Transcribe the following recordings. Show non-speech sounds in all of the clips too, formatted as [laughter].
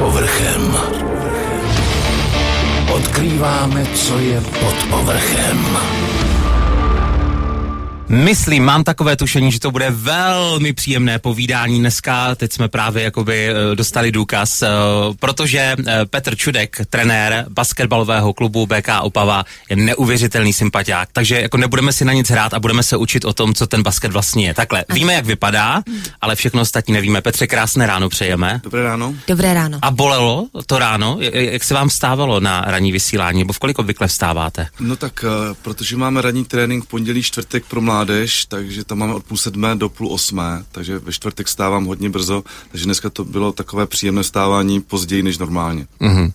povrchem. Odkrýváme, co je pod povrchem. Myslím, mám takové tušení, že to bude velmi příjemné povídání dneska. Teď jsme právě jakoby eh, dostali důkaz, eh, protože eh, Petr Čudek, trenér basketbalového klubu BK Opava, je neuvěřitelný sympatiák. Takže jako nebudeme si na nic hrát a budeme se učit o tom, co ten basket vlastně je. Takhle, víme, jak vypadá, ale všechno ostatní nevíme. Petře, krásné ráno přejeme. Dobré ráno. Dobré ráno. A bolelo to ráno? Jak se vám stávalo na ranní vysílání? Nebo v kolik obvykle vstáváte? No tak, protože máme ranní trénink v pondělí, čtvrtek pro mládež, mládež, takže tam máme od půl sedmé do půl osmé, takže ve čtvrtek stávám hodně brzo, takže dneska to bylo takové příjemné stávání později než normálně. Mm-hmm.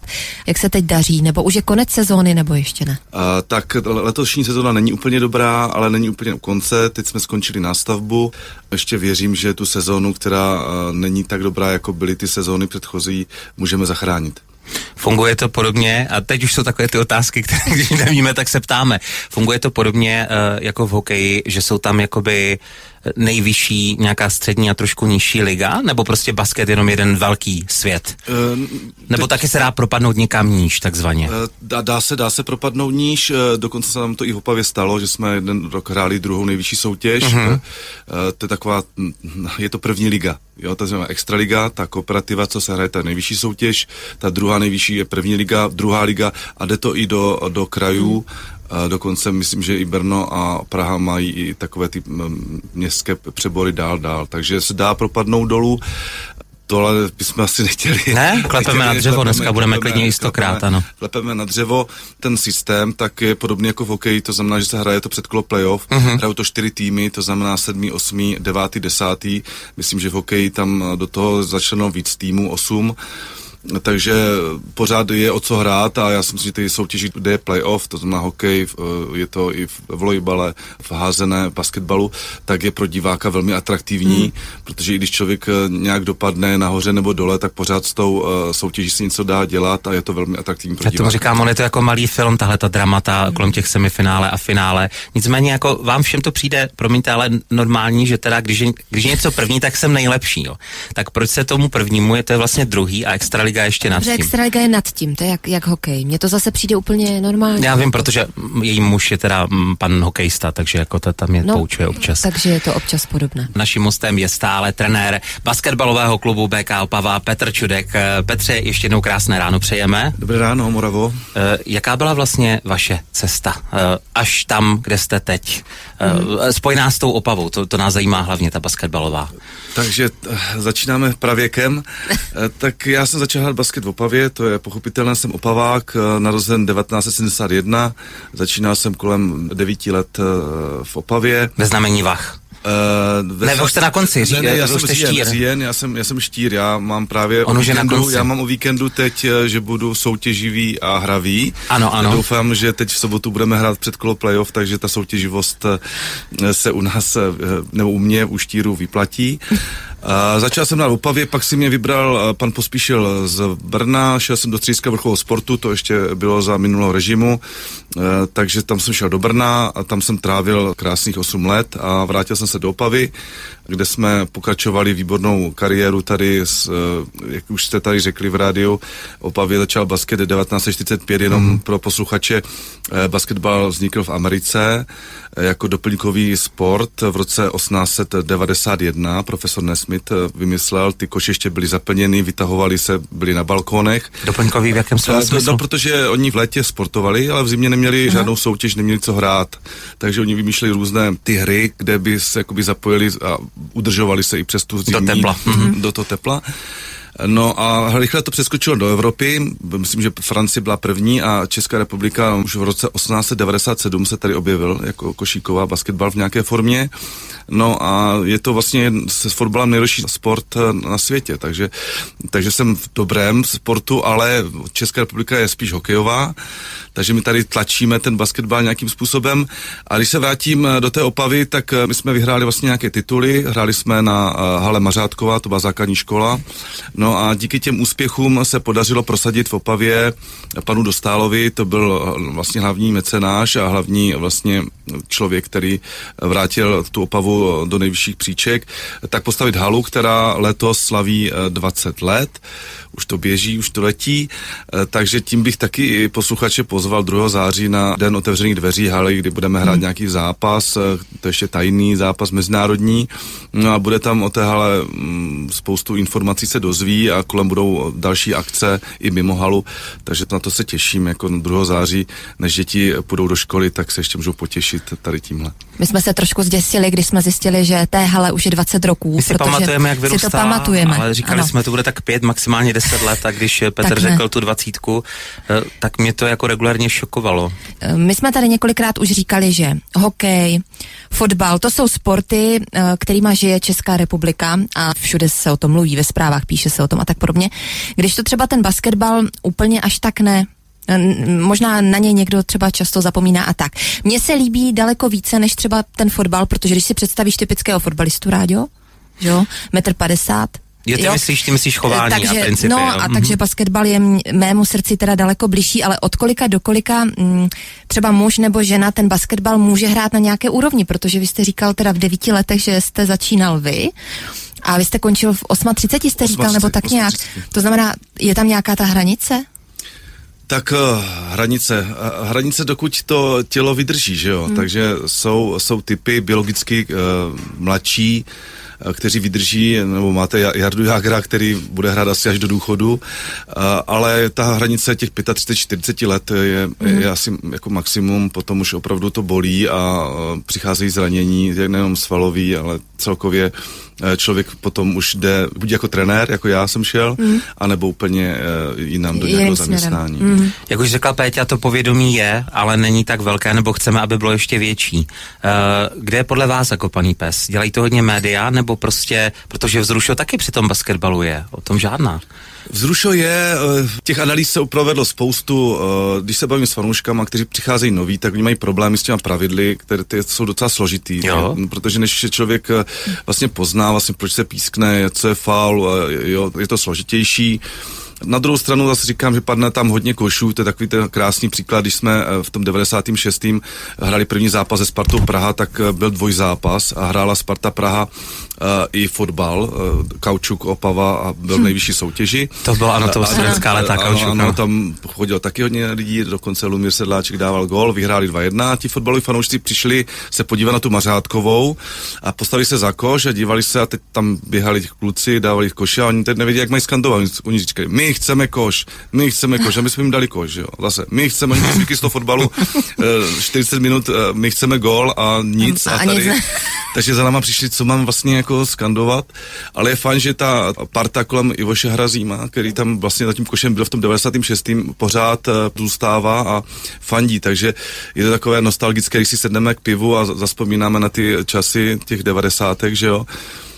Jak se teď daří, nebo už je konec sezóny, nebo ještě ne? Uh, tak letošní sezóna není úplně dobrá, ale není úplně u konce, teď jsme skončili nástavbu, ještě věřím, že tu sezónu, která uh, není tak dobrá, jako byly ty sezóny předchozí, můžeme zachránit. Funguje to podobně, a teď už jsou takové ty otázky, které [laughs] když nevíme, tak se ptáme. Funguje to podobně uh, jako v hokeji, že jsou tam jakoby nejvyšší nějaká střední a trošku nižší liga, nebo prostě basket jenom jeden velký svět? Uh, nebo teď, taky se dá propadnout někam níž, takzvaně? Uh, dá, dá, se, dá se propadnout níž, uh, dokonce se nám to i v Opavě stalo, že jsme jeden rok hráli druhou nejvyšší soutěž. Uh-huh. Uh, to je taková, [laughs] je to první liga. Jo, to znamená extraliga, ta kooperativa, co se hraje, ta nejvyšší soutěž, ta druhá nejvyšší je první liga, druhá liga a jde to i do, do krajů. A dokonce myslím, že i Brno a Praha mají i takové ty městské přebory dál, dál. Takže se dá propadnout dolů. Tohle bychom asi nechtěli. Ne, [laughs] klepeme na dřevo, klepeme, dneska budeme klepeme, klidně i stokrát, ano. Klepeme na dřevo, ten systém tak je podobný jako v hokeji, to znamená, že se hraje to předkolo playoff, uh-huh. hrajou to čtyři týmy, to znamená sedmý, osmý, devátý, desátý. Myslím, že v hokeji tam do toho začleno víc týmů, osm takže pořád je o co hrát a já si myslím, že ty soutěži, kde je playoff, to znamená hokej, eh, je to i v volejbale, v házené, basketbalu, tak je pro diváka velmi atraktivní, hmm. protože i když člověk eh, nějak dopadne nahoře nebo dole, tak pořád s tou uh, soutěží si něco dá dělat a je to velmi atraktivní pro já tomu říkám, on je to jako malý film, tahle ta dramata kolem těch semifinále a finále. Nicméně jako vám všem to přijde, promiňte, ale normální, že teda když je, když je něco první, tak jsem nejlepší. Jo. Tak proč se tomu prvnímu je to je vlastně druhý a extra Extraliga ještě nad tím. Extraliga je nad tím, to je jak, jak hokej. Mně to zase přijde úplně normálně. Já vím, protože její muž je teda mm, pan hokejista, takže jako to tam je no, poučuje občas. Takže je to občas podobné. Naším mostem je stále trenér basketbalového klubu BK Opava Petr Čudek. Eh, Petře, ještě jednou krásné ráno přejeme. Dobré ráno, Moravo. E, jaká byla vlastně vaše cesta e, až tam, kde jste teď? E, spojená s tou Opavou, to, to nás zajímá hlavně ta basketbalová. Takže začínáme pravěkem. [laughs] tak já jsem začal hrát basket v Opavě, to je pochopitelné, jsem Opavák, eh, narozen 1971, začínal jsem kolem 9 let eh, v Opavě. Ve znamení Vach. Uh, ne, už jste na konci, ří, ne, ne, já jsem říjen, štír. Říjen, já, jsem, já jsem štír, já mám právě On o víkendu, já mám o víkendu teď, že budu soutěživý a hravý. Ano, ano. Doufám, že teď v sobotu budeme hrát před kolo playoff, takže ta soutěživost se u nás, nebo u mě, u štíru vyplatí. A začal jsem na Opavě, pak si mě vybral pan Pospíšil z Brna, šel jsem do Tříska vrcholového sportu, to ještě bylo za minulého režimu, e, takže tam jsem šel do Brna a tam jsem trávil krásných 8 let a vrátil jsem se do Opavy, kde jsme pokračovali výbornou kariéru tady, s, e, jak už jste tady řekli v rádiu, Opavě začal basket 1945, jenom mm. pro posluchače, e, basketbal vznikl v Americe, jako doplňkový sport v roce 1891 profesor Nesmith eh, vymyslel, ty koše ještě byly zaplněny, vytahovali se, byli na balkónech. Doplňkový v jakém slova smyslu? No, protože oni v létě sportovali, ale v zimě neměli Aha. žádnou soutěž, neměli co hrát. Takže oni vymýšleli různé ty hry, kde by se jakoby zapojili a udržovali se i přes tu zimní, do tepla. Mhm. Do toho tepla. No a rychle to přeskočilo do Evropy. Myslím, že Francie byla první a Česká republika už v roce 1897 se tady objevil jako košíková basketbal v nějaké formě. No a je to vlastně se fotbalem nejlepší sport eh, na světě, takže, takže jsem v dobrém sportu, ale Česká republika je spíš hokejová, takže my tady tlačíme ten basketbal nějakým způsobem. A když se vrátím do té Opavy, tak my jsme vyhráli vlastně nějaké tituly, hráli jsme na hale Mařátková, to byla základní škola, no a díky těm úspěchům se podařilo prosadit v Opavě panu Dostálovi, to byl vlastně hlavní mecenáš a hlavní vlastně člověk, který vrátil tu Opavu do nejvyšších příček, tak postavit halu, která letos slaví 20 let už to běží, už to letí, eh, takže tím bych taky i posluchače pozval 2. září na den otevřených dveří haly, kdy budeme hrát hmm. nějaký zápas, eh, to ještě tajný zápas mezinárodní, no a bude tam o té hale mm, spoustu informací se dozví a kolem budou další akce i mimo halu, takže na to se těším, jako 2. září, než děti půjdou do školy, tak se ještě můžou potěšit tady tímhle. My jsme se trošku zděsili, když jsme zjistili, že té hale už je 20 roků. My si pamatujeme, jak vyrůstá, si to pamatujeme. ale říkali ano. jsme, to bude tak pět, maximálně 10 10 let a když Petr řekl tu dvacítku, eh, tak mě to jako regulárně šokovalo. Eh, my jsme tady několikrát už říkali, že hokej, fotbal, to jsou sporty, eh, kterýma žije Česká republika a všude se o tom mluví ve zprávách, píše se o tom a tak podobně. Když to třeba ten basketbal úplně až tak ne, možná na něj někdo třeba často zapomíná a tak. Mně se líbí daleko více než třeba ten fotbal, protože když si představíš typického fotbalistu, Rádio, jo, metr padesát, Jo, ty jo? myslíš, ty myslíš chování takže, a principy. No jo? a takže mhm. basketbal je mému srdci teda daleko blížší, ale od kolika do kolika m, mm, třeba muž nebo žena ten basketbal může hrát na nějaké úrovni, protože vy jste říkal teda v devíti letech, že jste začínal vy. A vy jste končil v 38, jste říkal, 38, nebo tak 38. nějak. To znamená, je tam nějaká ta hranice? Tak uh, hranice. Uh, hranice, dokud to tělo vydrží, že jo? Hmm. Takže jsou, jsou typy biologicky uh, mladší, Eh, kteří vydrží, nebo máte Jardu Jagra, který bude hrát asi až do důchodu, eh, ale ta hranice těch 35-40 let je, mm. je asi jako maximum, potom už opravdu to bolí a eh, přicházejí zranění, nejenom svalový, ale celkově člověk potom už jde buď jako trenér, jako já jsem šel, mm. anebo úplně jinam do nějakého zaměstnání. Mm. Jak už řekla Péťa, to povědomí je, ale není tak velké, nebo chceme, aby bylo ještě větší. Kde je podle vás zakopaný pes? Dělají to hodně média, nebo nebo prostě, protože vzrušo taky při tom basketbalu je, o tom žádná. Vzrušo je, eh, těch analýz se provedlo spoustu, eh, když se bavím s fanouškama, kteří přicházejí noví, tak oni mají problémy s těma pravidly, které ty jsou docela složitý, jo. protože než člověk eh, vlastně pozná, vlastně proč se pískne, co je faul, jo, je to složitější. Na druhou stranu zase říkám, že padne tam hodně košů, to je takový ten krásný příklad, když jsme v tom 96. hrali první zápas se Spartou Praha, tak byl dvojzápas a hrála Sparta Praha uh, i fotbal, Kaučuk, Opava a byl v hm. nejvyšší soutěži. To bylo, ano, to byla studentská leta Kaučuk. Ano, tam chodil taky hodně lidí, dokonce Lumír Sedláček dával gol, vyhráli 2-1 ti fotbaloví fanoušci přišli se podívat na tu Mařátkovou a postavili se za koš a dívali se a teď tam běhali kluci, dávali koše a oni teď nevědí, jak mají skandovat. Oni říkali, my chceme koš, my chceme koš a my jsme jim dali koš, jo. Zase, my chceme, oni z toho fotbalu 40 minut, my chceme gol a nic. A, a tady, [laughs] takže za náma přišli, co mám vlastně jako skandovat, ale je fajn, že ta parta kolem Ivoše Hrazíma, který tam vlastně za tím košem byl v tom 96. pořád uh, zůstává a fandí, takže je to takové nostalgické, když si sedneme k pivu a zaspomínáme na ty časy těch 90. že jo, eh,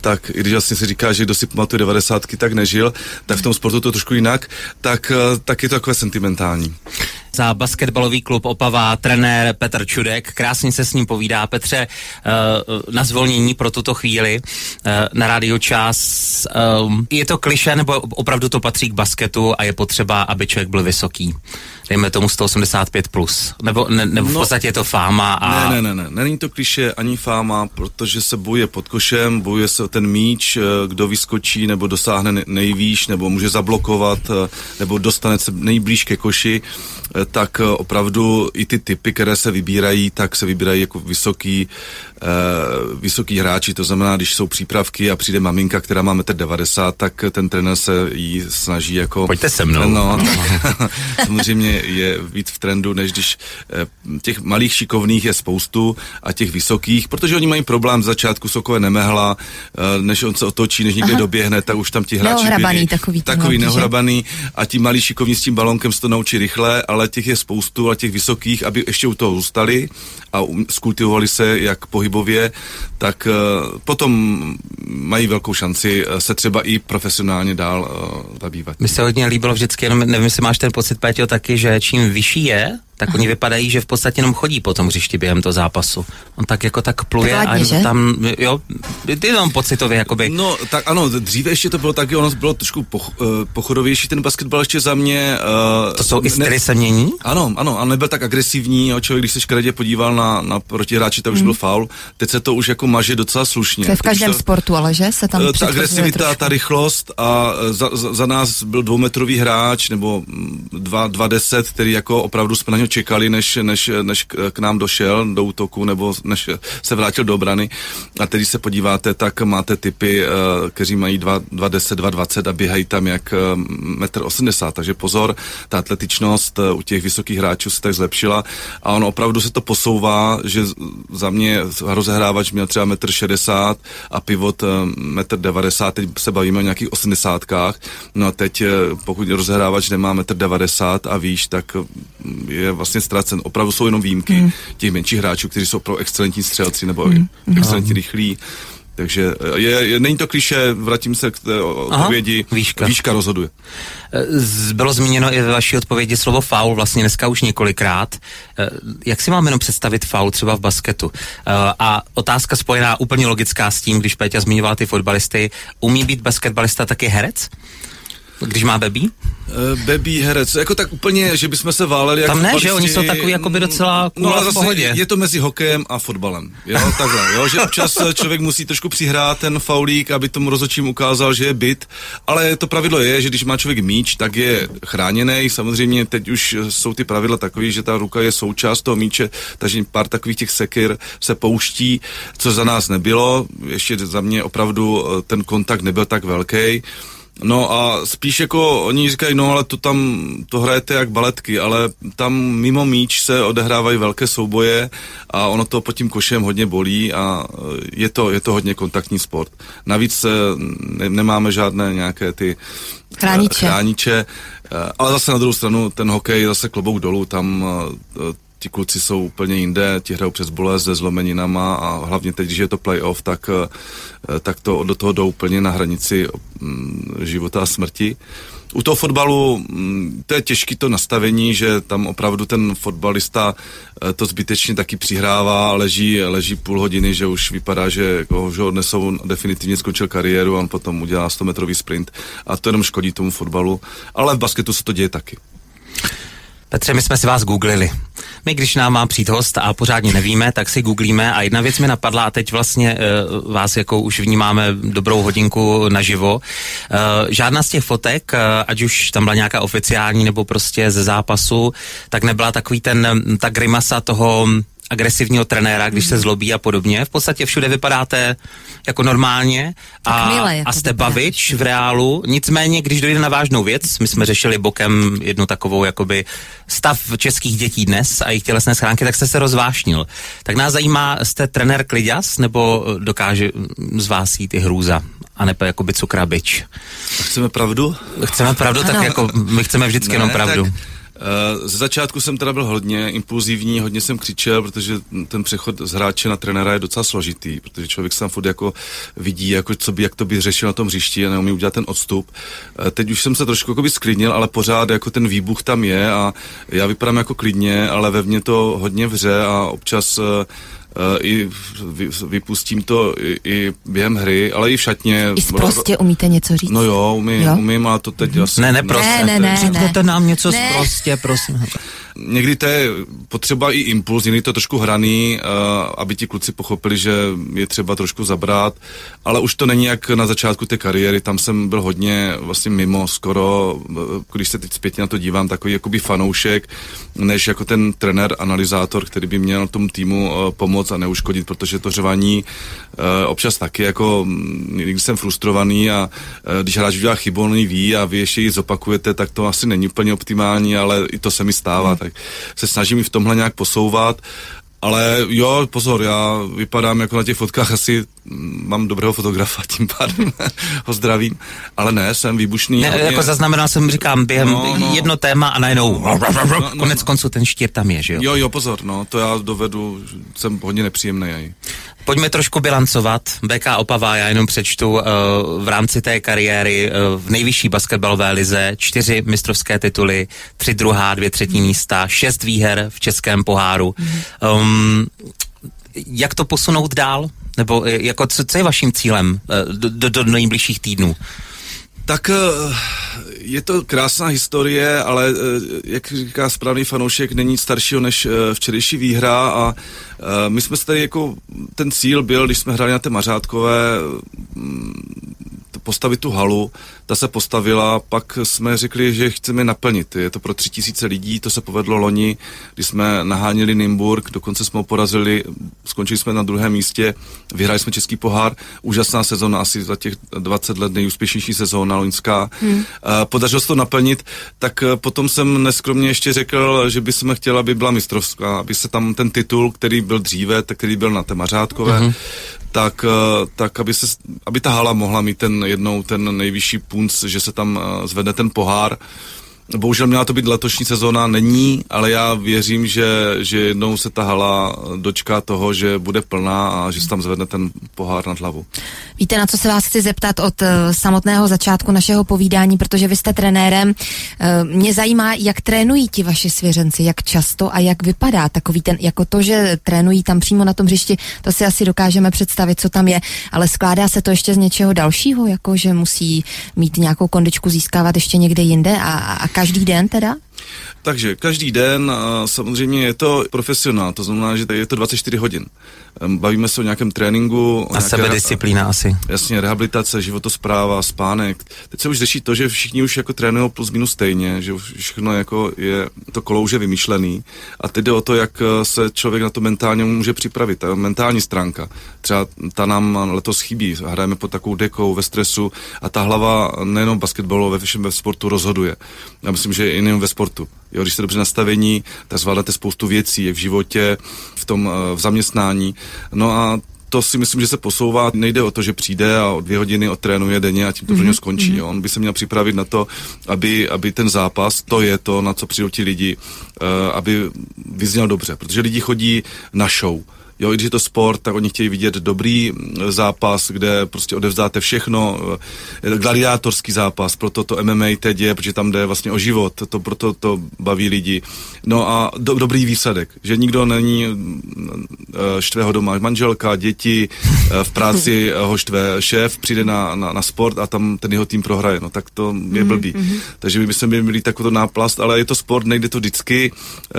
tak i když vlastně si říká, že kdo si pamatuje 90. tak nežil, tak v tom sportu to trošku jinak, tak, eh, tak je to takové sentimentální za basketbalový klub Opava trenér Petr Čudek. Krásně se s ním povídá. Petře, eh, na zvolnění pro tuto chvíli eh, na rádio čas. Eh, je to kliše nebo opravdu to patří k basketu a je potřeba, aby člověk byl vysoký? Dejme tomu 185 plus. Nebo, ne, nebo v no, podstatě je to fáma a... Ne, ne, ne, ne, není to kliše ani fáma, protože se bojuje pod košem, bojuje se o ten míč, kdo vyskočí nebo dosáhne nejvýš, nebo může zablokovat, nebo dostane se nejblíž ke koši tak eh, opravdu i ty typy, které se vybírají, tak se vybírají jako vysoký, vysoký hráči, to znamená, když jsou přípravky a přijde maminka, která má 1,90 tak ten trenér se jí snaží jako... Pojďte se mnou. No, [laughs] samozřejmě je víc v trendu, než když uh, těch malých šikovných je spoustu a těch vysokých, protože oni mají problém z začátku sokové nemehla, uh, než on se otočí, než někde Aha. doběhne, tak už tam ti hráči neohrabaný, takový, takový neohrabaný a ti malí šikovní s tím balonkem se to naučí rychle, ale těch je spoustu a těch vysokých, aby ještě u toho zůstali a um, skultivovali se, jak pohyb pohybově, tak uh, potom mají velkou šanci se třeba i profesionálně dál uh, zabývat. Mi se hodně líbilo vždycky, jenom nevím, jestli máš ten pocit, Péťo, taky, že čím vyšší je, tak Aha. oni vypadají, že v podstatě jenom chodí po tom hřišti během toho zápasu. On tak jako tak pluje a že? tam, jo, ty jenom pocitově, jakoby. No, tak ano, dříve ještě to bylo taky, ono bylo trošku poch, uh, pochodovější ten basketbal ještě za mě. Uh, to jsou i styly se mění? Ano, ano, a nebyl tak agresivní, jo, člověk, když se škaredě podíval na, na protihráči, to už Mhm. byl faul. Teď se to už jako maže docela slušně. To je v každém to, sportu, ale že se tam Eh, ta agresivita, trošku. ta rychlost a eh, za, za, za nás byl dvoumetrový hráč nebo mm, dva, dva deset, který jako opravdu jsme na něho čekali, než, než, než k nám došel do útoku nebo než se vrátil do obrany. A teď, když se podíváte, tak máte typy, eh, kteří mají 2,10, 2,20 a běhají tam jak eh, metr 80. Takže pozor, ta atletičnost eh, u těch vysokých hráčů se tak zlepšila a ono opravdu se to posouvá, že za mě rozehrávač měl třeba metr 60 a pivot eh, metr 90, teď se bavíme o nějakých 80. No a teď, eh, pokud rozehrávač nemá metr 90 a výš, tak eh, je vlastně ztracen. Opravdu jsou jenom výjimky Hmm. těch menších hráčů, kteří jsou pro excelentní střelci nebo excelentní rychlí. Takže eh, je, je, není to kliše, vrátím se k té o- Aha, odpovědi. výška. výška rozhoduje. Z- Bylo zmíněno i ve vaší odpovědi slovo faul, vlastně dneska už několikrát. Eh, Jak si mám jenom představit faul třeba v basketu? Eh, A otázka spojená úplně logická s tím, když Péťa zmiňovala ty fotbalisty, umí být basketbalista taky herec? Když má bebí? Uh, Baby herec, jako tak úplně, že bychom se váleli jako Tam ne, že oni jsou takový jakoby docela cool No ale v pohodě. je to mezi hokejem a fotbalem, jo, [laughs] takhle, jo, že občas eh, člověk musí trošku přihrát ten faulík, aby tomu rozhodčím ukázal, že je byt, ale to pravidlo je, že když má člověk míč, tak je chráněný, samozřejmě teď už eh, jsou ty pravidla takový, že ta ruka je součást toho míče, takže pár takových těch sekir se pouští, co za nás nebylo, ještě za mě opravdu eh, ten kontakt nebyl tak velký, No a spíš jako oni říkají, no ale to tam, to hrajete jak baletky, ale tam mimo míč se odehrávají velké souboje a ono to pod tím košem hodně bolí a eh, je to, je to hodně kontaktní sport. Navíc eh, ne, nemáme žádné nějaké ty eh, Chrániče. chrániče, ale zase na druhou stranu ten hokej zase klobouk dolů, tam ti kluci jsou úplně jinde, ti hrajou přes bolest se zlomeninama a hlavně teď, když je to playoff, tak, eh, tak to do toho jdou úplně na hranici mm, života a smrti. U toho fotbalu mm, to je těžké to nastavení, že tam opravdu ten fotbalista eh, to zbytečně taky přihrává, leží, leží půl hodiny, že už vypadá, že, jako, že ho odnesou, definitivně skončil kariéru a on potom udělá 100 metrový sprint a to jenom škodí tomu fotbalu, ale v basketu se to děje taky. Petře, my jsme si vás googlili. My, když nám má přijít host a pořádně nevíme, tak si googlíme a jedna věc mi napadla a teď vlastně uh, vás jako už vnímáme dobrou hodinku naživo. Uh, žádná z těch fotek, uh, ať už tam byla nějaká oficiální nebo prostě ze zápasu, tak nebyla takový ten, ta grimasa toho agresivního trenéra, když se zlobí a podobně. V podstatě všude vypadáte jako normálně a, Tak milé jako a jste vypadáš. bavič v reálu. Nicméně, když dojde na vážnou věc, my jsme řešili bokem jednu takovou jakoby stav českých dětí dnes a jejich tělesné schránky, tak jste se rozvášnil. Tak nás zajímá, jste trenér Kliďas, nebo dokáže z vás jít i hrůza? A nebo jakoby cukrabič. Chceme pravdu? Chceme pravdu, tak Ano. jako my chceme vždycky jenom pravdu. Tak, ze začátku jsem teda byl hodně impulzivní, hodně jsem křičel, protože ten přechod z hráče na trenéra je docela složitý, protože člověk tam furt jako vidí, jako co by, jak to by řešil na tom hřišti a neumí udělat ten odstup. Uh, teď už jsem se trošku jako by sklidnil, ale pořád jako ten výbuch tam je a já vypadám jako klidně, ale ve mně to hodně vře a občas Uh, i vy, vypustím to i, i během hry, ale i v šatně. I prostě umíte něco říct? No jo, umím, Jo? umím, ale to teď asi... Ne, ne, prosím. Ne, ne, ne, Řekněte ne. nám něco Ne. prostě, prosím. [laughs] Někdy to je potřeba i impuls, někdy to je trošku hraný, uh, aby ti kluci pochopili, že je třeba trošku zabrat, ale už to není jak na začátku té kariéry, tam jsem byl hodně vlastně mimo skoro, eh, když se teď zpětně na to dívám, takový jakoby fanoušek, než jako ten trenér, analyzátor, který by měl tomu týmu uh, pomoct a neuškodit, protože to řvaní občas taky jako, mm, někdy jsem frustrovaný a když hráč udělá chybu, on ví a vy ještě ji zopakujete, tak to asi není úplně optimální, ale i to se mi stává, tak se snažím i v tomhle nějak posouvat. Ale jo, pozor, já vypadám jako na těch fotkách asi, mm, mám dobrého fotografa, [laughs] tím pádem ho zdravím, ale ne, jsem výbušný. Ne, hodně- jako zaznamenal jsem, říkám, během No, no. jedno téma a najednou no. konec konců ten štír tam je, že jo? Jo, jo, pozor, no, to já dovedu, jsem hodně nepříjemný. aj. Pojďme trošku bilancovat. BK Opava, já jenom přečtu uh, v rámci té kariéry uh, v nejvyšší basketbalové lize čtyři mistrovské tituly, tři druhá, dvě třetí místa, šest výher v českém poháru. Mm. Um, jak to posunout dál? Nebo jako, co, co je vaším cílem do, do, do nejbližších týdnů? Tak je to krásná historie, ale jak říká správný fanoušek, není staršího než včerejší výhra a my jsme se tady jako, ten cíl byl, když jsme hráli na té Mařádkové, postavit tu halu, ta se postavila, pak jsme řekli, že chceme naplnit. Je to pro tři tisíce lidí, to se povedlo loni, když jsme naháněli Nymburk, dokonce jsme ho porazili, skončili jsme na druhém místě, vyhráli jsme Český pohár, úžasná sezóna, asi za těch 20 let nejúspěšnější sezóna loňská. Hmm. Podařilo se to naplnit, tak eh, potom jsem neskromně ještě řekl, že bychom chtěli, aby byla mistrovská, aby se tam ten titul, který byl dříve, tak který byl na té Mařádkové, hmm tak, eh, tak aby, se, aby ta hala mohla mít ten jednou ten nejvyšší punc, že se tam eh, zvedne ten pohár. Bohužel měla to být letošní sezóna, není, ale já věřím, že, že jednou se ta hala dočká toho, že bude plná a že se tam zvedne ten pohár nad hlavu. Víte, na co se vás chci zeptat od uh, samotného začátku našeho povídání, protože vy jste trenérem. Uh, mě zajímá, jak trénují ti vaši svěřenci, jak často a jak vypadá takový ten, jako to, že trénují tam přímo na tom hřišti, to si asi dokážeme představit, co tam je, ale skládá se to ještě z něčeho dalšího, jako že musí mít nějakou kondičku získávat ještě někde jinde a, a každý den teda? Takže každý den samozřejmě je to profesionál, to znamená, že je to 24 hodin. Bavíme se o nějakém tréninku. A sebedisciplína asi. Jasně, rehabilitace, životospráva, spánek. Teď se už řeší to, že všichni už jako trénují plus minus stejně, že všechno jako je, to kolouže vymyšlený. A teď jde o to, jak eh, se člověk na to mentálně může připravit. Ta mentální stránka. Třeba ta nám letos chybí. Hrajeme pod takovou dekou ve stresu a ta hlava nejenom basketbalu, ve všem ve sportu rozhoduje. Já myslím, že i ve sportu. Jo, když jste dobře nastavení, tak zvládáte spoustu věcí, jak v životě, v tom eh, v zaměstnání. No a to si myslím, že se posouvá. Nejde o to, že přijde a o dvě hodiny otrénuje denně a tím to mm-hmm. pro něj skončí. Mm-hmm. Jo. On by se měl připravit na to, aby, aby ten zápas, to je to, na co přijdou ti lidi, uh, aby vyzněl dobře. Protože lidi chodí na show. Jo, i když je to sport, tak oni chtějí vidět dobrý zápas, kde prostě odevzdáte všechno, eh, gladiátorský zápas, proto to MMA teď je, protože tam jde vlastně o život, to proto to baví lidi. No a do, dobrý výsledek, že nikdo není mm, eh, štve ho doma manželka, děti, v práci [laughs] ho štve šéf, přijde na, na, na sport a tam ten jeho tým prohraje, no tak to je mhm, blbý. Mm-hmm. Takže my bychom měli takovou náplast, ale je to sport, nejde to vždycky,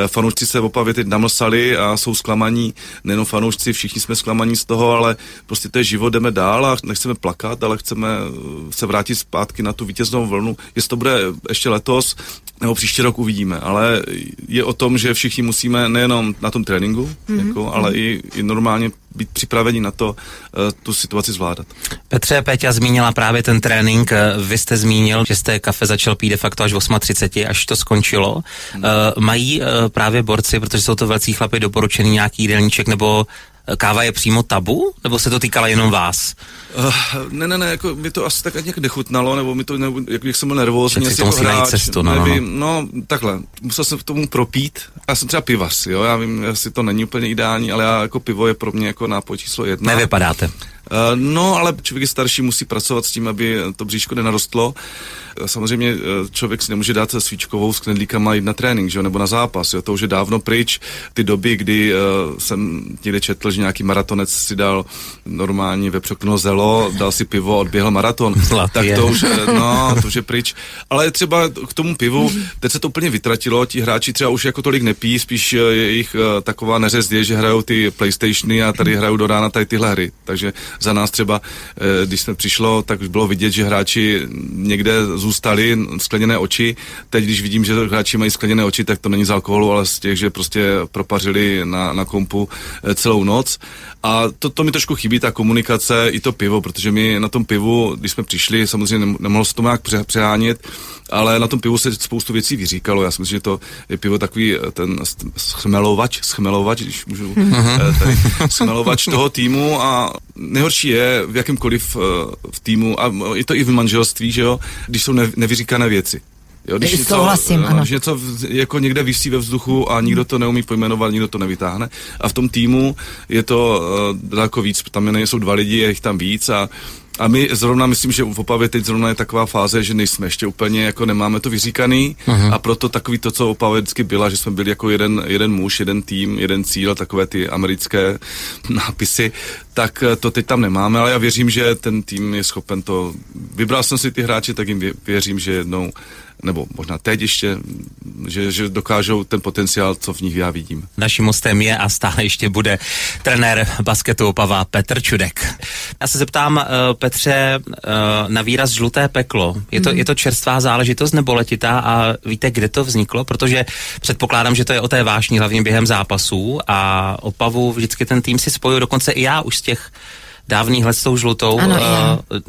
fanoušci se v Opavě teď namlsali a jsou zklamaní, nejenom fanoušci, všichni jsme zklamaní z toho, ale prostě to je život, jdeme dál a nechceme plakat, ale chceme eh, se vrátit zpátky na tu vítěznou vlnu. Jestli to bude ještě letos, nebo příští rok uvidíme, ale je o tom, že všichni musíme nejenom na tom tréninku, mm-hmm. jako, ale mm-hmm. i, i normálně být připraveni na to, uh, tu situaci zvládat. Petře, Péťa zmínila právě ten trénink, eh, vy jste zmínil, že jste kafe začal pít de facto až 8.30, až to skončilo. Hmm. Uh, mají uh, právě borci, protože jsou to velcí chlapy, doporučený nějaký jídelníček nebo káva je přímo tabu, nebo se to týkalo jenom vás? Uh, ne, ne, ne, jako mi to asi tak nějak nechutnalo, nebo mi to, nebo, jako, jak jsem byl nervózní, to jako hráč, cestu, no, no, nevím, no. no, takhle, musel jsem k tomu propít, já jsem třeba pivař, jo, já vím, asi to není úplně ideální, ale já jako pivo je pro mě jako nápoj číslo jedna. Nevypadáte. Uh, no, ale člověk je starší, musí pracovat s tím, aby to bříško nenarostlo. Samozřejmě eh, člověk si nemůže dát svíčkovou s knedlíkama jít na trénink, že? nebo na zápas. Jo? To už je dávno pryč. Ty doby, kdy uh, jsem někde četl, že nějaký maratonec si dal normální vepřokno zelo, dal si pivo, odběhl maraton. [laughs] Zlatý tak to už, eh, no, to už je pryč. Ale třeba k tomu pivu, teď se to úplně vytratilo, ti hráči třeba už jako tolik nepí, spíš jejich uh, taková neřez je, že hrajou ty PlayStationy a tady hrajou do rána tady tyhle hry. Takže za nás třeba, uh, když jsme přišlo, tak už bylo vidět, že hráči někde zůstaly skleněné oči. Teď, když vidím, že hráči mají skleněné oči, tak to není z alkoholu, ale z těch, že prostě propařili na, na kompu eh, celou noc. A to, to mi trošku chybí, ta komunikace, i to pivo, protože my na tom pivu, když jsme přišli, samozřejmě nemohlo se to nějak přehánět, ale na tom pivu se spoustu věcí vyříkalo. Já si myslím, že to je pivo takový eh, ten schmelovač, schmelovač, když můžu uh-huh. tady, schmelovač toho týmu a nejhorší je v jakýmkoliv v týmu, a je to i v manželství, že jo, když jsou nevyříkané věci. Jo, když něco, Souhlasím, ano. Když něco jako někde vysí ve vzduchu a nikdo to neumí pojmenovat, nikdo to nevytáhne. A v tom týmu je to uh, daleko víc, tam jsou dva lidi, je jich tam víc a a my zrovna myslím, že v Opavě teď zrovna je taková fáze, že nejsme ještě úplně, jako nemáme to vyříkaný uh-huh. a proto takový to, co Opavě vždycky byla, že jsme byli jako jeden, jeden muž, jeden tým, jeden cíl, takové ty americké [laughs] nápisy, tak eh, to teď tam nemáme, ale já věřím, že ten tým je schopen to, vybral jsem si ty hráče, tak jim věřím, že jednou nebo možná teď ještě, že, že dokážou ten potenciál, co v nich já vidím. Naším hostem je a stále ještě bude trenér basketu Opava Petr Čudek. Já se zeptám, uh, Petře, uh, na výraz žluté peklo. Je to, mm. je to čerstvá záležitost nebo letitá a víte, kde to vzniklo? Protože předpokládám, že to je o té vášní hlavně během zápasů a Opavu vždycky ten tým si spojil, dokonce i já už z těch dávných let s tou žlutou. Ano, uh,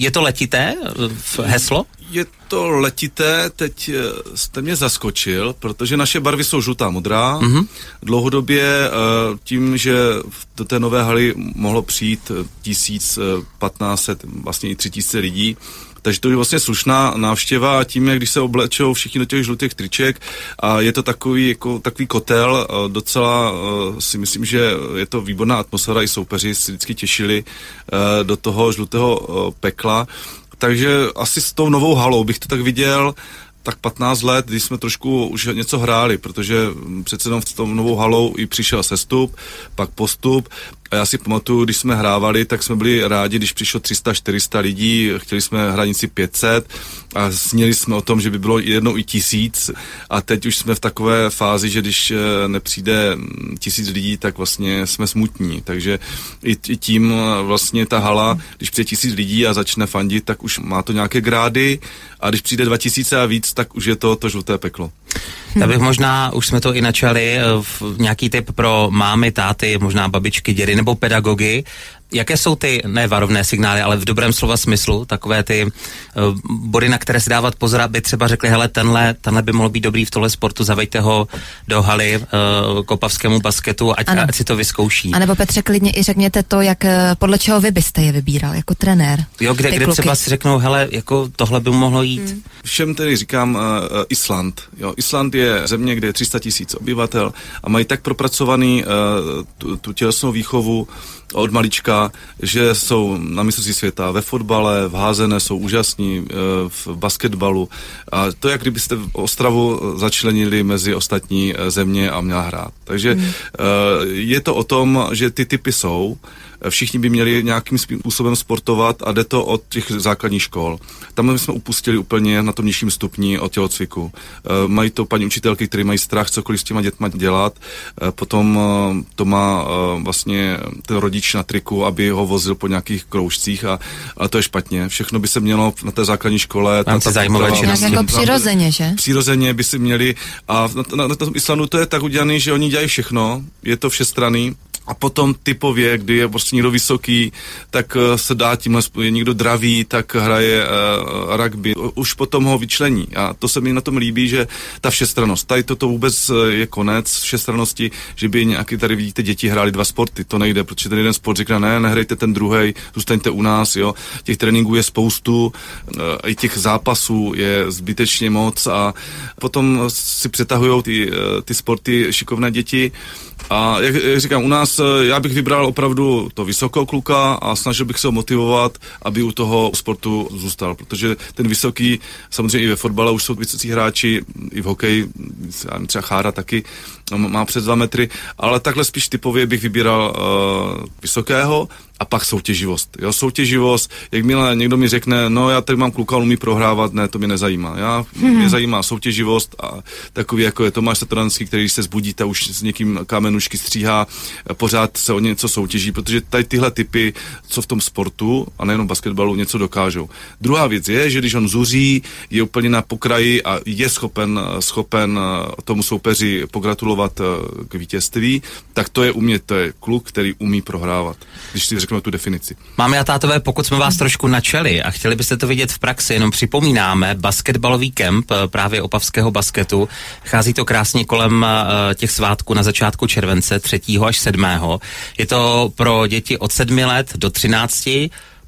je to letité v heslo? Je to letité, teď eh, jste mě zaskočil, protože naše barvy jsou žlutá modrá. Mm-hmm. Dlouhodobě uh, tím, že do té nové haly mohlo přijít 1500, vlastně i 3000 lidí, takže to je vlastně slušná návštěva a tím, jak když se oblečou všichni do těch žlutých triček a je to takový, jako, takový kotel, docela si myslím, že je to výborná atmosféra, i soupeři si vždycky těšili do toho žlutého pekla. Takže asi s tou novou halou bych to tak viděl, tak 15 let, když jsme trošku už něco hráli, protože přece jenom v tom novou halou i přišel sestup, pak postup a já si pamatuju, když jsme hrávali, tak jsme byli rádi, když přišlo 300-400 lidí, chtěli jsme hranici 500 a sněli jsme o tom, že by bylo jednou i tisíc a teď už jsme v takové fázi, že když eh, nepřijde tisíc lidí, tak vlastně jsme smutní. Takže i, tím eh, vlastně ta hala, když přijde tisíc lidí a začne fandit, tak už má to nějaké grády a když přijde 2000 a víc, tak už je to to žluté peklo. Já bych možná, už jsme to i načali, eh, v nějaký tip pro mámy, táty, možná babičky, dědy nebo pedagogy, jaké jsou ty, ne varovné signály, ale v dobrém slova smyslu, takové ty uh, body, na které si dávat pozor, aby třeba řekli, hele, tenhle, tenhle by mohl být dobrý v tohle sportu, zavejte ho do haly uh, kopavskému basketu, ať, ať si to vyzkouší. A nebo Petře, klidně i řekněte to, jak eh, podle čeho vy byste je vybíral jako trenér. Jo, kde, kde třeba si řeknou, hele, jako tohle by mohlo jít. Hmm. Všem tedy říkám uh, Island. Jo, Island je země, kde je 300 tisíc obyvatel a mají tak propracovaný uh, tu, tu tělesnou výchovu, od malička, že jsou na mistrovství světa ve fotbale, v házené jsou úžasní, eh, v basketbalu. A to, jak kdybyste Ostravu začlenili mezi ostatní eh, země a měla hrát. Takže mm. je to o tom, že ty typy jsou, všichni by měli nějakým způsobem sportovat a jde to od těch základních škol. Tam jsme upustili úplně na tom nižším stupni od tělocviku. E, mají to paní učitelky, které mají strach cokoliv s těma dětma dělat, e, potom e, to má vlastně ten rodič na triku, aby ho vozil po nějakých kroužcích a, a to je špatně. Všechno by se mělo na té základní škole. Tam ta, zajímavé činnosti. jako přirozeně, že? Přirozeně by si měli a na, na, na tom Islandu to je tak udělané, že oni dělají všechno, je to všestraný a potom typově, kdy je prostě někdo vysoký, tak uh, se dá tímhle, je někdo dravý, tak hraje uh, rugby. Už potom ho vyčlení. A to se mi na tom líbí, že ta všestranost. Tady toto vůbec uh, je konec všestranosti, že by nějaký, tady vidíte, děti hráli dva sporty. To nejde, protože ten jeden sport říká, ne, nehrajte ten druhý, zůstaňte u nás, jo. Těch tréninků je spoustu, uh, i těch zápasů je zbytečně moc a potom si přetahují ty, ty sporty šikovné děti a jak, jak říkám, u nás eh, já bych vybral opravdu to vysokou kluka a snažil bych se ho motivovat, aby u toho sportu zůstal, protože ten vysoký, samozřejmě i ve fotbale už jsou vysocí hráči, i v hokeji, třeba Chára taky má přes dva metry, ale takhle spíš typově bych vybíral uh, vysokého a pak soutěživost. Jo, soutěživost, jakmile někdo mi řekne, no já tady mám kluka, umí prohrávat, ne, to mě nezajímá. Já, hmm. mě zajímá soutěživost a takový jako je Tomáš Satoranský, který se zbudíte už s někým kamenušky stříhá, pořád se o něco soutěží, protože tady tyhle typy, co v tom sportu a nejenom basketbalu, něco dokážou. Druhá věc je, že když on zuří, je úplně na pokraji a je schopen, schopen tomu soupeři pogratulovat eh, k vítězství, tak to je umět, to je kluk, který umí prohrávat. Když si řeknu tu definici. Máme a tátové, pokud jsme vás trošku načeli a chtěli byste to vidět v praxi, jenom připomínáme basketbalový kemp eh, právě opavského basketu. Chází to krásně kolem uh, těch svátků na začátku července, 3. až 7. Je to pro děti od 7 let do 13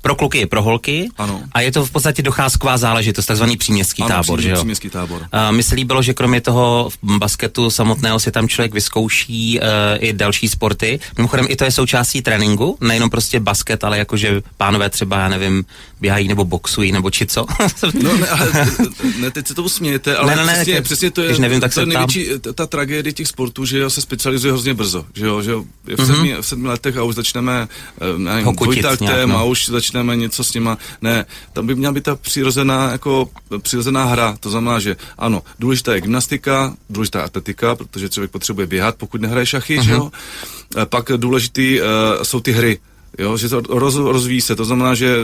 pro kluky i pro holky. Ano. A je to v podstatě docházková záležitost, takzvaný příměstský Ano, tábor, přímě- že jo? příměstský tábor. Uh, mně se líbilo, že kromě toho v basketu samotného si tam člověk vyzkouší uh, i další sporty. Mimochodem i to je součástí tréninku, nejenom prostě basket, ale jakože pánové třeba, já nevím, běhají nebo boxují nebo či co. [laughs] No ne, ale ne, teď se to usmějete, ale Ne, ne, ne, přesně, ke- přesně to je, když nevím, tak to se je největší, ta, ta tragédie těch sportů, že se specializuje hrozně brzo, že jo, že jo, v, sedmi, v sedmi letech a už začneme eh, nevím, Hokutit nějak, no. a už začneme něco s nima, ne, tam by měla být ta přirozená, jako přirozená hra, to znamená, že ano, důležitá je gymnastika, důležitá je atletika, protože člověk potřebuje běhat, pokud nehraje šachy, že jo, Eh, pak důležitý uh, jsou ty hry, Jo, že to roz, rozvíjí se, to znamená, že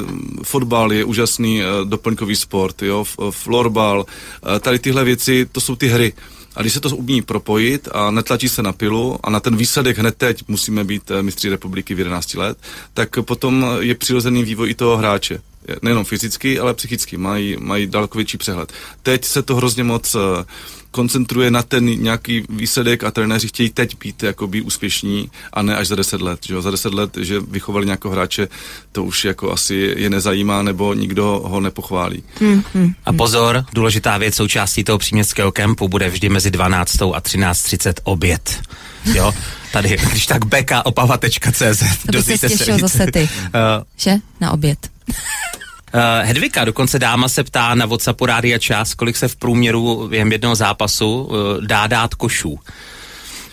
fotbal je úžasný uh, doplňkový sport, jo, f- florbal, uh, tady tyhle věci, to jsou ty hry. A když se to umí propojit a netlačí se na pilu a na ten výsledek hned teď musíme být uh, mistři republiky v 11 let, tak potom je přirozený vývoj i toho hráče. Je- Nejenom fyzicky, ale psychicky. Mají, mají daleko větší přehled. Teď se to hrozně moc uh, koncentruje na ten nějaký výsledek a trenéři chtějí teď být jakoby úspěšní a ne až za 10 let. Že jo? Za 10 let, že vychovali nějakého hráče, to už jako asi je nezajímá nebo nikdo ho nepochválí. A pozor, důležitá věc součástí toho příměstského kempu bude vždy mezi 12. a 13.30 oběd. Jo, tady, když tak beka opava.cz. To by se stěšil zase ty, Uh, [laughs] že? Na oběd. Uh, Hedvika, dokonce dáma se ptá na WhatsAppu Rádia Čas, kolik se v průměru během jednoho zápasu uh, dá dát košů.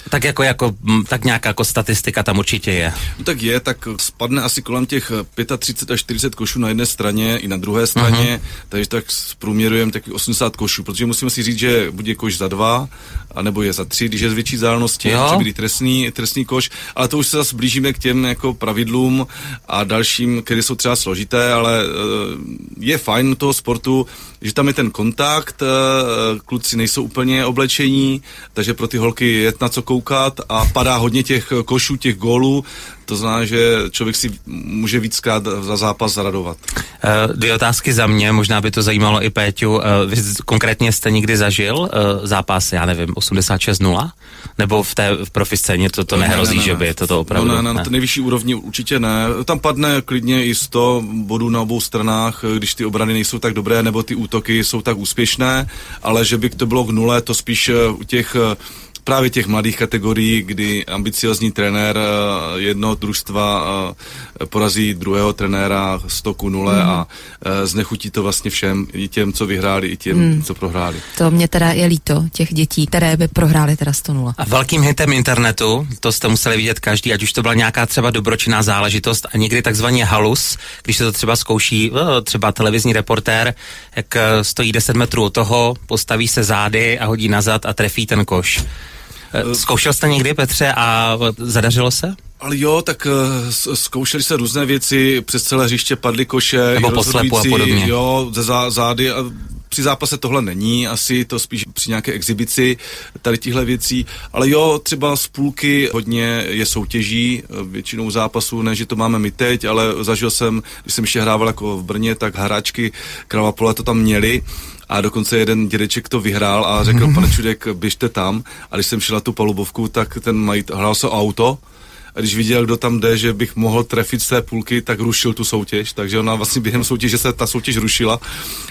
Tak jako, jako, tak nějaká jako statistika tam určitě je. No tak je, tak spadne asi kolem těch eh, 35 až 40 košů na jedné straně i na druhé straně, uh-huh. takže tak průměrujeme taky 80 košů, protože musíme si říct, že buď je koš za dva, anebo je za tři, když je z větší vzdálenosti, může být trestný, trestný koš, ale to už se zase blížíme k těm jako pravidlům a dalším, které jsou třeba složité, ale eh, je fajn toho sportu, že tam je ten kontakt, eh, kluci nejsou úplně oblečení, takže pro ty holky je na co koukat a padá hodně těch košů, těch gólů, to znamená, že člověk si může víckrát za zápas zaradovat. Uh, dvě otázky za mě, možná by to zajímalo i Péťu. Uh, vy konkrétně jste někdy zažil uh, zápas, já nevím, 86-0? Nebo v té v profi scéně to, to nehrozí, že by to to opravdu? No, ne, ne, na té nejvyšší úrovni určitě ne. Tam padne klidně i 100 bodů na obou stranách, když ty obrany nejsou tak dobré, nebo ty útoky jsou tak úspěšné, ale že by to bylo k nule, to spíš u těch právě těch mladých kategorií, kdy ambiciozní trenér eh, jednoho družstva eh, porazí druhého trenéra 100 ku nule Mhm. a eh, znechutí to vlastně všem, i těm, co vyhráli, i těm, Mhm. co prohráli. To mě teda je líto, těch dětí, které by prohrály teda 100 nula. A velkým hitem internetu, to jste museli vidět každý, ať už to byla nějaká třeba dobročinná záležitost a někdy takzvaně halus, když se to třeba zkouší eh, třeba televizní reportér, jak eh, stojí 10 metrů od toho, postaví se zády a hodí nazad a trefí ten koš. Eh, Zkoušel jste někdy, Petře, a eh, zadařilo se? Ale jo, tak s- zkoušeli se různé věci, přes celé hřiště padly koše, Nebo i po slepu a podobně. Jo, ze zá, zády a při zápase tohle není, asi to spíš při nějaké exibici tady těchto věcí, ale jo, třeba z půlky hodně je soutěží, eh, většinou zápasů, ne, že to máme my teď, ale zažil jsem, když jsem ještě hrával jako v Brně, tak hráčky Krava Pole to tam měli a dokonce jeden dědeček to vyhrál a řekl, [laughs] pane Čudek, běžte tam. A když jsem šel na tu palubovku, tak ten majitel, hrál se o auto, když viděl, kdo tam jde, že bych mohl trefit té půlky, tak rušil tu soutěž, takže ona vlastně během soutěže se ta soutěž rušila.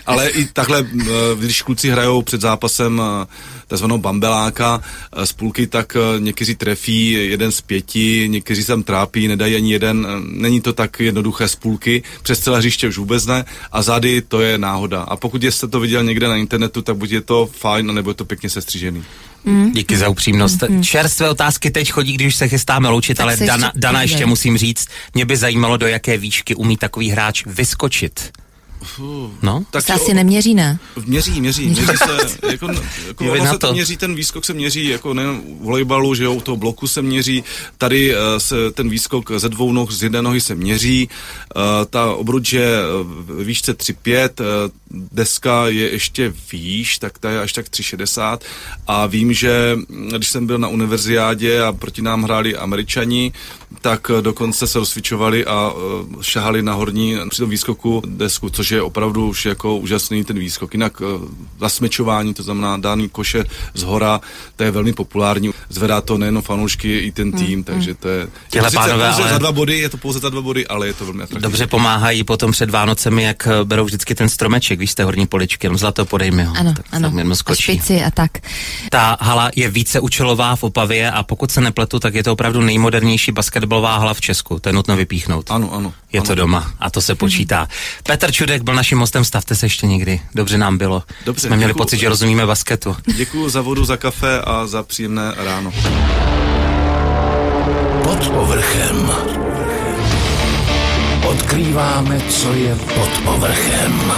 Ale i takhle, eh, když kluci hrajou před zápasem eh, takzvanou bambeláka eh, z půlky, tak někteří trefí jeden z pěti, někteří se tam trápí, nedají ani jeden. Není to tak jednoduché z půlky, přes celé hřiště už vůbec ne a zády to je náhoda. A pokud jste to viděl někde na internetu, tak buď je to fajn, nebo je to pěkně sestřížený. Díky za upřímnost. Čerstvé otázky teď chodí, když se chystáme loučit, Tak ale Dana, ještě Dana ještě musím říct, mě by zajímalo, do jaké výšky umí takový hráč vyskočit. No? To se asi neměří, ne? Měří, měří, měří se, [laughs] jako, jako ono na se to to. měří, ten výskok se měří, jako nejen u volejbalu, že jo, u toho bloku se měří, tady uh, se ten výskok ze dvou noh, z jedné nohy se měří, uh, ta obruč je eh, v výšce 3,5, uh, deska je ještě výš, tak ta je až tak 3,60 a vím, že mm, když jsem byl na univerziádě a proti nám hráli američani, tak eh, dokonce se rozsvičovali a uh, šahali na horní při tom výskoku desku, což což je opravdu už jako úžasný ten výskok. Jinak uh, zasmečování, to znamená dání koše z hora, to je velmi populární. Zvedá to nejen fanoušky, i ten tým, mm, takže to je... Těhle je to sice pánové, pouze ale- za dva body, je to pouze za dva body, ale je to velmi atraktivní. Dobře pomáhají potom před Vánocemi, jak eh, berou vždycky ten stromeček, víš, z té horní poličky, jenom zlato podej mi ho. Ano, tak ano. tam jenom A skočí. špici a tak. Ta hala je více účelová v Opavě a pokud se nepletu, tak je to opravdu nejmodernější basketbalová hala v Česku. To je nutno vypíchnout. Ano, ano. Je ano. to doma a to se počítá. Petr Čudek byl naším hostem, stavte se ještě někdy. Dobře nám bylo. Dobře, Jsme měli děkuju. pocit, že rozumíme basketu. Děkuji za vodu, za kafe a za příjemné ráno. Pod povrchem. Odkrýváme, co je pod povrchem.